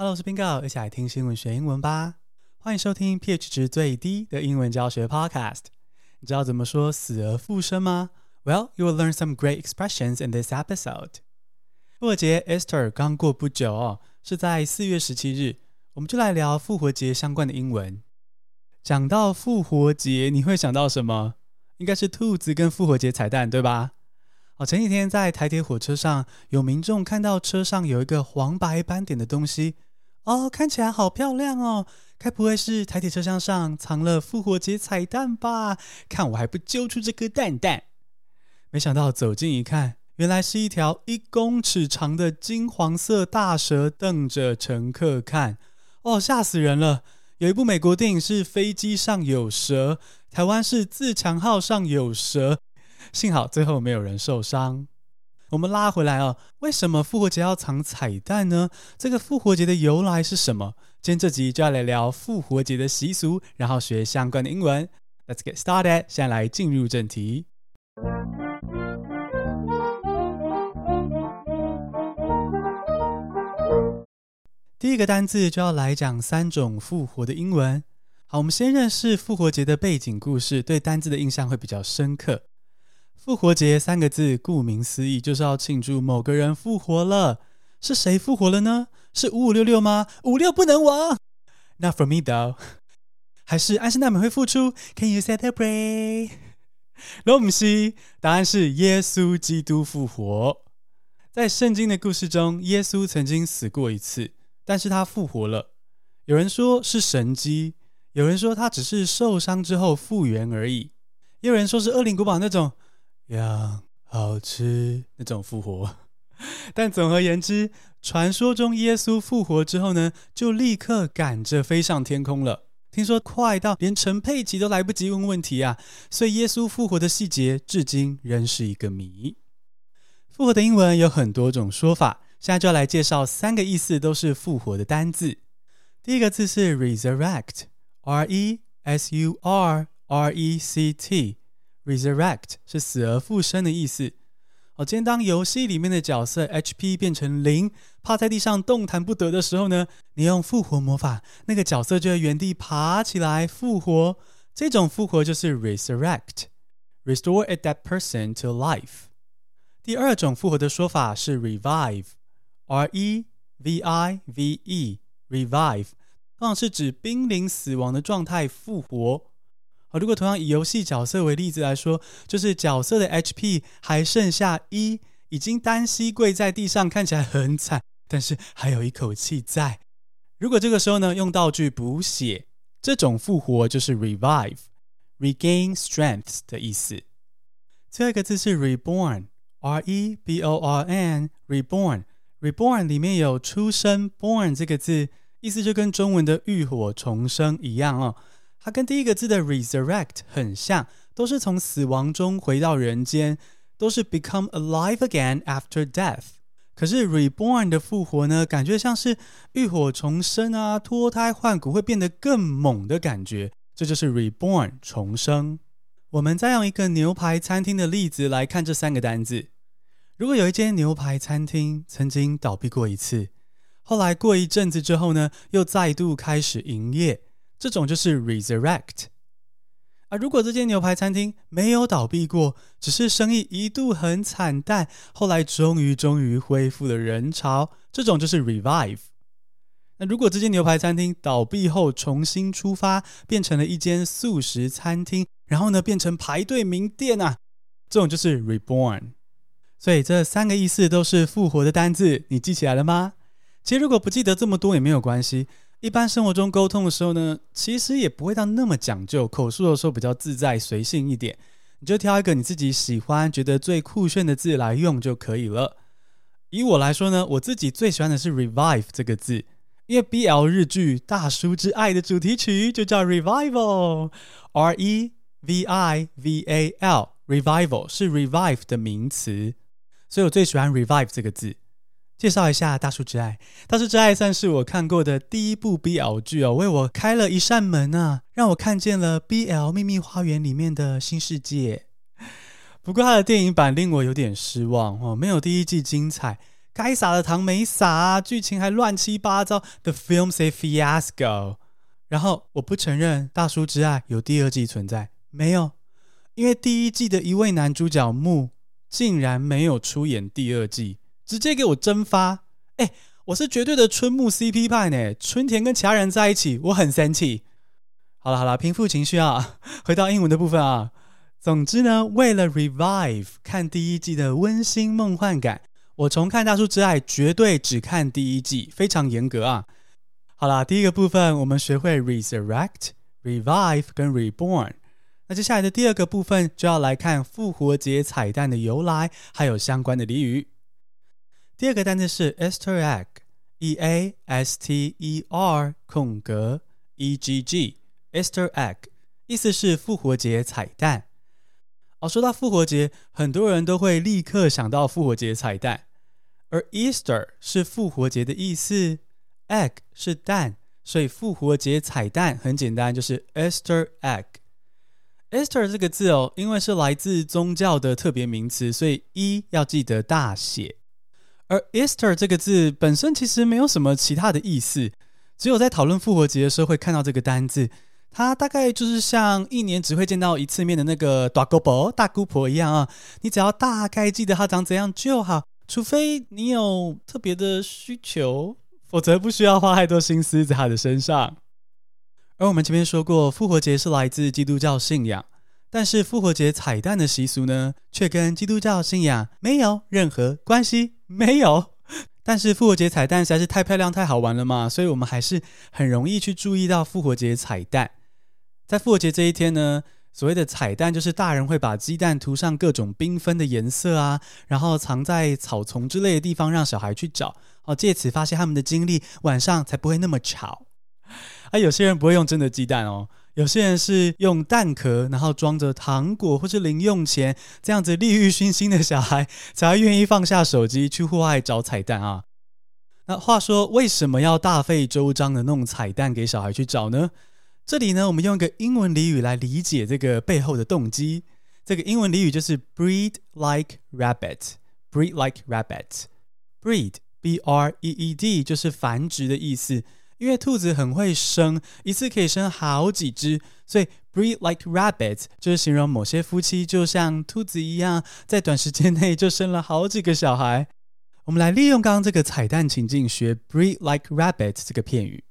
Hello，我是 Bingo，一起来听新闻学英文吧。欢迎收听 pH 值最低的英文教学 Podcast。你知道怎么说死而复生吗？Well, you will learn some great expressions in this episode。复活节 Easter 刚过不久哦，是在四月十七日。我们就来聊复活节相关的英文。讲到复活节，你会想到什么？应该是兔子跟复活节彩蛋，对吧？哦，前几天在台铁火车上，有民众看到车上有一个黄白斑点的东西。哦，看起来好漂亮哦！该不会是台铁车厢上藏了复活节彩蛋吧？看我还不揪出这颗蛋蛋！没想到走近一看，原来是一条一公尺长的金黄色大蛇瞪着乘客看。哦，吓死人了！有一部美国电影是飞机上有蛇，台湾是自强号上有蛇，幸好最后没有人受伤。我们拉回来哦，为什么复活节要藏彩蛋呢？这个复活节的由来是什么？今天这集就要来聊复活节的习俗，然后学相关的英文。Let's get started，现在来进入正题。第一个单字就要来讲三种复活的英文。好，我们先认识复活节的背景故事，对单字的印象会比较深刻。复活节三个字，顾名思义就是要庆祝某个人复活了。是谁复活了呢？是五五六六吗？五六不能亡。Not for me though。还是安室奈美惠复出？Can you celebrate？罗姆西，答案是耶稣基督复活。在圣经的故事中，耶稣曾经死过一次，但是他复活了。有人说是神迹，有人说他只是受伤之后复原而已，也有人说是恶灵古堡那种。羊好吃那种复活，但总而言之，传说中耶稣复活之后呢，就立刻赶着飞上天空了。听说快到连陈佩琪都来不及问问题啊，所以耶稣复活的细节至今仍是一个谜。复活的英文有很多种说法，现在就要来介绍三个意思都是复活的单字。第一个字是 resurrect，r e s u r r e c t。Resurrect 是死而复生的意思。哦，今天当游戏里面的角色 HP 变成零，趴在地上动弹不得的时候呢，你用复活魔法，那个角色就会原地爬起来复活。这种复活就是 resurrect，restore a dead person to life。第二种复活的说法是 revive，R E V I V E，revive，通常是指濒临死亡的状态复活。如果同样以游戏角色为例子来说，就是角色的 HP 还剩下一，已经单膝跪在地上，看起来很惨，但是还有一口气在。如果这个时候呢，用道具补血，这种复活就是 revive，regain strength 的意思。最后一个字是 reborn，r e b o r n，reborn，reborn 里面有出生 born 这个字，意思就跟中文的浴火重生一样哦。它跟第一个字的 resurrect 很像，都是从死亡中回到人间，都是 become alive again after death。可是 reborn 的复活呢，感觉像是浴火重生啊，脱胎换骨会变得更猛的感觉，这就是 reborn 重生。我们再用一个牛排餐厅的例子来看这三个单字。如果有一间牛排餐厅曾经倒闭过一次，后来过一阵子之后呢，又再度开始营业。这种就是 resurrect 啊。如果这间牛排餐厅没有倒闭过，只是生意一度很惨淡，后来终于终于恢复了人潮，这种就是 revive。那如果这间牛排餐厅倒闭后重新出发，变成了一间素食餐厅，然后呢变成排队名店啊，这种就是 reborn。所以这三个意思都是复活的单字，你记起来了吗？其实如果不记得这么多也没有关系。一般生活中沟通的时候呢，其实也不会到那么讲究，口述的时候比较自在随性一点，你就挑一个你自己喜欢、觉得最酷炫的字来用就可以了。以我来说呢，我自己最喜欢的是 revive 这个字，因为 BL 日剧《大叔之爱》的主题曲就叫 revival，R E V I V A L，revival 是 revive 的名词，所以我最喜欢 revive 这个字。介绍一下《大叔之爱》，《大叔之爱》算是我看过的第一部 BL 剧哦，为我开了一扇门啊，让我看见了 BL 秘密花园里面的新世界。不过，它的电影版令我有点失望哦，没有第一季精彩，该撒的糖没撒，剧情还乱七八糟，The film say fiasco。然后我不承认《大叔之爱》有第二季存在，没有，因为第一季的一位男主角木竟然没有出演第二季，直接给我蒸发。哎，我是绝对的春木 CP 派呢，春田跟其他人在一起，我很生气。好了好了，平复情绪啊，回到英文的部分啊。总之呢，为了 revive 看第一季的温馨梦幻感，我重看《大叔之爱》绝对只看第一季，非常严格啊。好啦，第一个部分我们学会 resurrect、revive 跟 reborn。那接下来的第二个部分就要来看复活节彩蛋的由来，还有相关的俚语。第二个单词是 Easter egg，E A S T E R 空格 E G G，Easter egg 意思是复活节彩蛋。哦，说到复活节，很多人都会立刻想到复活节彩蛋，而 Easter 是复活节的意思。egg 是蛋，所以复活节彩蛋很简单，就是 Easter egg。Easter 这个字哦，因为是来自宗教的特别名词，所以 E 要记得大写。而 Easter 这个字本身其实没有什么其他的意思，只有在讨论复活节的时候会看到这个单字。它大概就是像一年只会见到一次面的那个大姑婆、大姑婆一样啊，你只要大概记得她长怎样就好，除非你有特别的需求。否则不需要花太多心思在她的身上。而我们前面说过，复活节是来自基督教信仰，但是复活节彩蛋的习俗呢，却跟基督教信仰没有任何关系。没有。但是复活节彩蛋实在是太漂亮、太好玩了嘛，所以我们还是很容易去注意到复活节彩蛋。在复活节这一天呢，所谓的彩蛋就是大人会把鸡蛋涂上各种缤纷的颜色啊，然后藏在草丛之类的地方，让小孩去找。哦，借此发泄他们的精力，晚上才不会那么吵。啊，有些人不会用真的鸡蛋哦，有些人是用蛋壳，然后装着糖果或是零用钱，这样子利欲熏心的小孩才会愿意放下手机去户外找彩蛋啊。那话说，为什么要大费周章的弄彩蛋给小孩去找呢？这里呢，我们用一个英文俚语来理解这个背后的动机。这个英文俚语就是 breed like rabbit，breed like rabbit，breed。B R E E D 就是繁殖的意思，因为兔子很会生，一次可以生好几只，所以 breed like rabbits 就是形容某些夫妻就像兔子一样，在短时间内就生了好几个小孩。我们来利用刚刚这个彩蛋情境学 breed like rabbits 这个片语。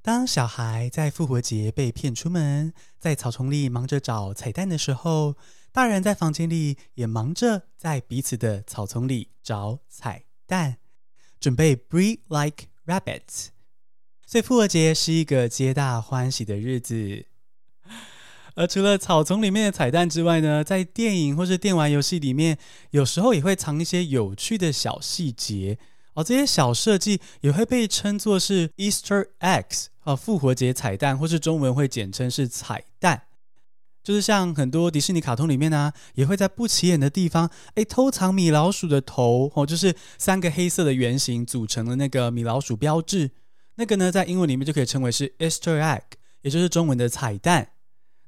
当小孩在复活节被骗出门，在草丛里忙着找彩蛋的时候，大人在房间里也忙着在彼此的草丛里找彩蛋。准备 breed like rabbits，所以复活节是一个皆大欢喜的日子。而除了草丛里面的彩蛋之外呢，在电影或是电玩游戏里面，有时候也会藏一些有趣的小细节哦。这些小设计也会被称作是 Easter eggs 啊，复活节彩蛋，或是中文会简称是彩蛋。就是像很多迪士尼卡通里面呢、也会在不起眼的地方，哎，偷藏米老鼠的头哦，就是三个黑色的圆形组成的那个米老鼠标志。那个呢，在英文里面就可以称为是 Easter egg，也就是中文的彩蛋。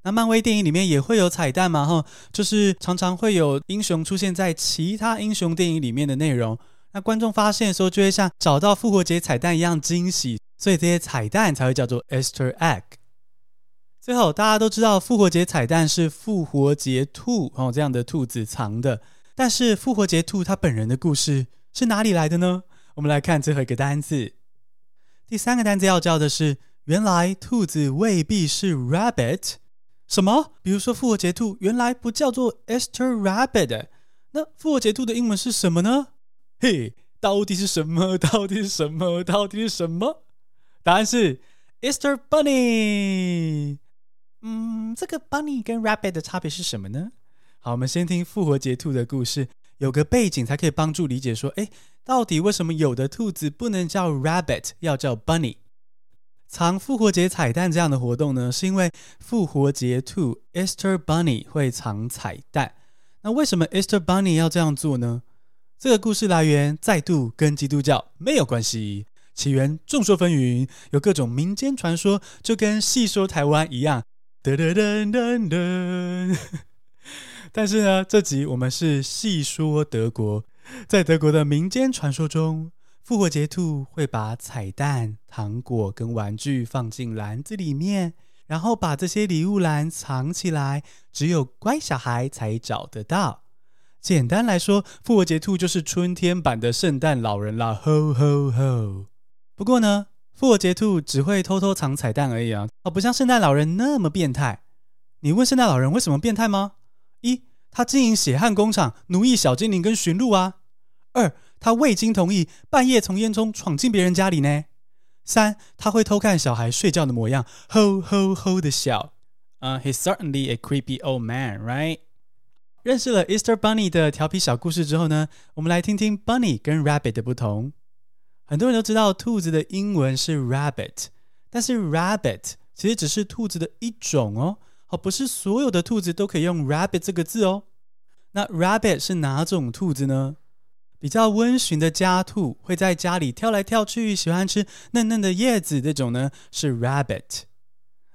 那漫威电影里面也会有彩蛋嘛，哈，就是常常会有英雄出现在其他英雄电影里面的内容。那观众发现的时候，就会像找到复活节彩蛋一样惊喜，所以这些彩蛋才会叫做 Easter egg。最后，大家都知道复活节彩蛋是复活节兔哦，这样的兔子藏的。但是复活节兔它本人的故事是哪里来的呢？我们来看最后一个单词。第三个单词要教的是，原来兔子未必是 rabbit。什么？比如说复活节兔原来不叫做 Easter rabbit，那复活节兔的英文是什么呢？嘿，到底是什么？到底是什么？到底是什么？答案是 Easter bunny。嗯，这个 bunny 跟 rabbit 的差别是什么呢？好，我们先听复活节兔的故事，有个背景才可以帮助理解。说，哎，到底为什么有的兔子不能叫 rabbit，要叫 bunny？藏复活节彩蛋这样的活动呢，是因为复活节兔 Easter bunny 会藏彩蛋。那为什么 Easter bunny 要这样做呢？这个故事来源再度跟基督教没有关系，起源众说纷纭，有各种民间传说，就跟戏说台湾一样。噔噔噔噔噔！但是呢，这集我们是细说德国，在德国的民间传说中，复活节兔会把彩蛋、糖果跟玩具放进篮子里面，然后把这些礼物篮藏起来，只有乖小孩才找得到。简单来说，复活节兔就是春天版的圣诞老人啦，吼吼吼！不过呢，复活节兔只会偷偷藏彩蛋而已啊，哦，不像圣诞老人那么变态。你问圣诞老人为什么变态吗？他经营血汗工厂，奴役小精灵跟驯鹿啊。二，他未经同意半夜从烟囱闯进别人家里呢。三，他会偷看小孩睡觉的模样，吼吼吼的笑。Uh, he's certainly a creepy old man, right? 认识了 Easter Bunny 的调皮小故事之后呢，我们来听听 Bunny 跟 Rabbit 的不同。很多人都知道兔子的英文是 Rabbit，但是 Rabbit 其实只是兔子的一种哦。不是所有的兔子都可以用 Rabbit 这个字哦。那 Rabbit 是哪种兔子呢？比较温驯的家兔，会在家里跳来跳去，喜欢吃嫩嫩的叶子，这种呢是 Rabbit。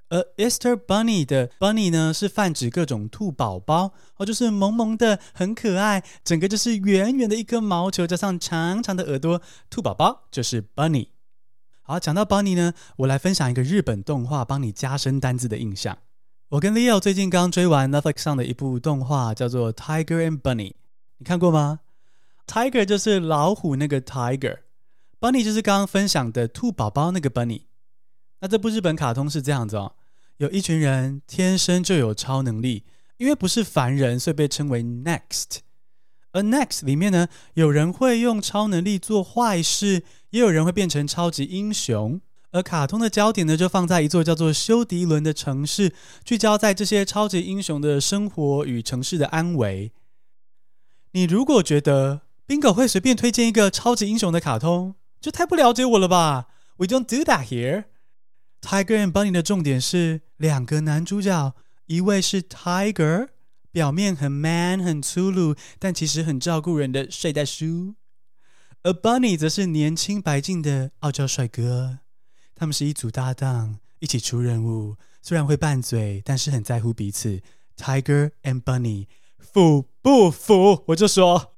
而 Easter Bunny 的 Bunny 呢，是泛指各种兔宝宝哦，就是萌萌的，很可爱，整个就是圆圆的一颗毛球，加上长长的耳朵，兔宝宝就是 Bunny。好，讲到 Bunny 呢，我来分享一个日本动画，帮你加深单字的印象。我跟 Leo 最近刚追完 Netflix 上的一部动画，叫做 Tiger and Bunny，你看过吗？Tiger 就是老虎那个 Tiger，Bunny 就是刚刚分享的兔宝宝那个 Bunny。那这部日本卡通是这样子哦。有一群人天生就有超能力，因为不是凡人，所以被称为 Next。而 Next 里面呢，有人会用超能力做坏事，也有人会变成超级英雄。而卡通的焦点呢，就放在一座叫做休迪伦的城市，聚焦在这些超级英雄的生活与城市的安危。你如果觉得 Bingo 会随便推荐一个超级英雄的卡通，就太不了解我了吧？We don't do that here。Tiger and Bunny 的重点是两个男主角，一位是 Tiger，表面很 man 很粗鲁，但其实很照顾人的睡袋叔；而 Bunny 则是年轻白净的傲娇帅哥。他们是一组搭档，一起出任务，虽然会拌嘴，但是很在乎彼此。Tiger and Bunny，腐不腐？我就说，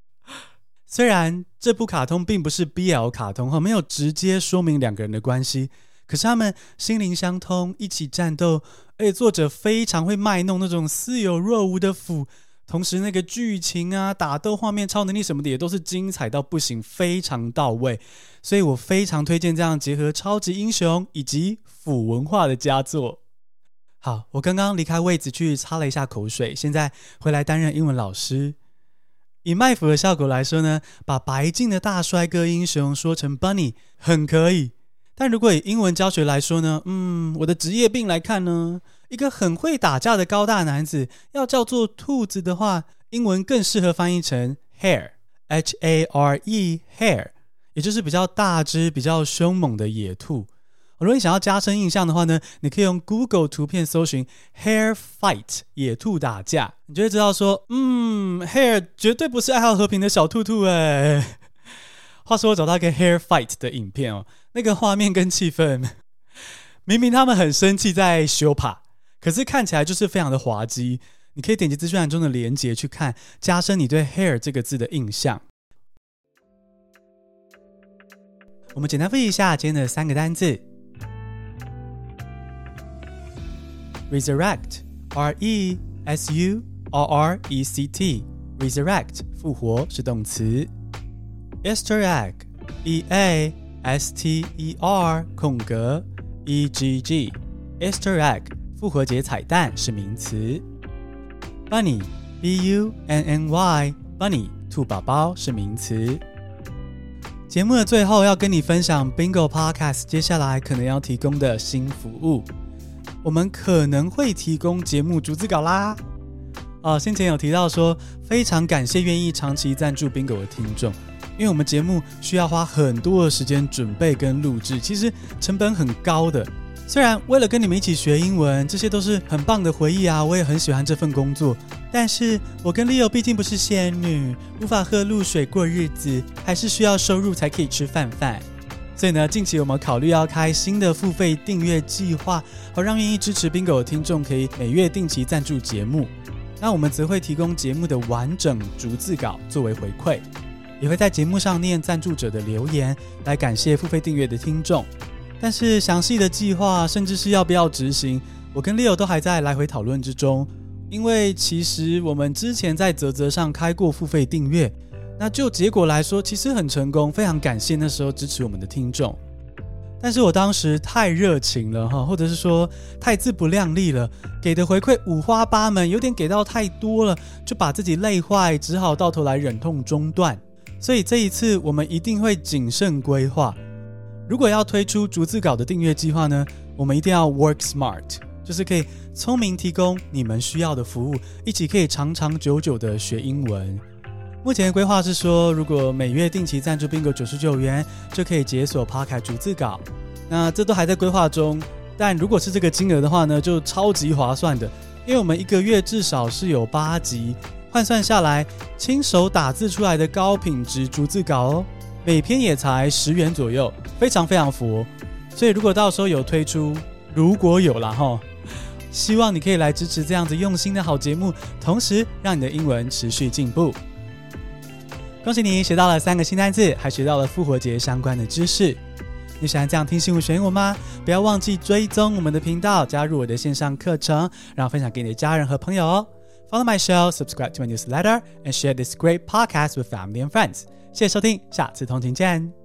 虽然这部卡通并不是 BL 卡通哈，没有直接说明两个人的关系。可是他们心灵相通，一起战斗，而且作者非常会卖弄那种似有若无的腐，同时那个剧情啊、打斗画面、超能力什么的也都是精彩到不行，非常到位。所以我非常推荐这样结合超级英雄以及腐文化的佳作。好，我刚刚离开位子去擦了一下口水，现在回来担任英文老师。以卖腐的效果来说呢，把白净的大帅哥英雄说成 Bunny 很可以。但如果以英文教学来说呢，嗯，我的职业病来看呢，一个很会打架的高大男子要叫做兔子的话，英文更适合翻译成 hare，h a r e，hare，也就是比较大只、比较凶猛的野兔。如果你想要加深印象的话呢，你可以用 Google 图片搜寻 hare fight，野兔打架，你就会知道说，嗯，hare 绝对不是爱好和平的小兔兔哎。话说我找到一个 hair fight 的影片哦。那个画面跟气氛，明明他们很生气在修帕，可是看起来就是非常的滑稽。你可以点击资讯栏中的连接去看，加深你对 hair 这个字的印象。我们简单复习一下今天的三个单字：resurrect，r e s u r r e c t，resurrect 复活是动词；Easter egg，e a。S T E R 空格 E G G Easter egg 复活节彩蛋是名词。Bunny B U N N Y Bunny 兔宝宝是名词。节目的最后要跟你分享 Bingo Podcast 接下来可能要提供的新服务，我们可能会提供节目逐字稿啦。哦，先前有提到说，非常感谢愿意长期赞助 Bingo 的听众。因为我们节目需要花很多的时间准备跟录制，其实成本很高的。虽然为了跟你们一起学英文，这些都是很棒的回忆啊，我也很喜欢这份工作。但是我跟 Leo 毕竟不是仙女，无法喝露水过日子，还是需要收入才可以吃饭饭。所以呢，近期我们考虑要开新的付费订阅计划，好让愿意支持 Bingo 的听众可以每月定期赞助节目。那我们则会提供节目的完整逐字稿作为回馈。也会在节目上念赞助者的留言，来感谢付费订阅的听众。但是详细的计划，甚至是要不要执行，我跟 Leo 都还在来回讨论之中。因为其实我们之前在泽泽上开过付费订阅，那就结果来说，其实很成功，非常感谢那时候支持我们的听众。但是我当时太热情了哈，或者是说太自不量力了，给的回馈五花八门，有点给到太多了，就把自己累坏，只好到头来忍痛中断。所以这一次我们一定会谨慎规划。如果要推出逐字稿的订阅计划呢，我们一定要 work smart，就是可以聪明提供你们需要的服务，一起可以长长久久的学英文。目前的规划是说，如果每月定期赞助 Bingo 九十九元，就可以解锁 Podcast 逐字稿。那这都还在规划中，但如果是这个金额的话呢，就超级划算的，因为我们一个月至少是有八集，换算下来，亲手打字出来的高品质逐字稿哦，每篇也才十元左右，非常非常佛。所以如果到时候有推出，如果有啦齁，希望你可以来支持这样子用心的好节目，同时让你的英文持续进步。恭喜你学到了三个新单词，还学到了复活节相关的知识。你喜欢这样听新闻学英文吗？不要忘记追踪我们的频道，加入我的线上课程，然后分享给你的家人和朋友哦。Follow my show, subscribe to my newsletter, and share this great podcast with family and friends. 谢谢收听，下次通勤见。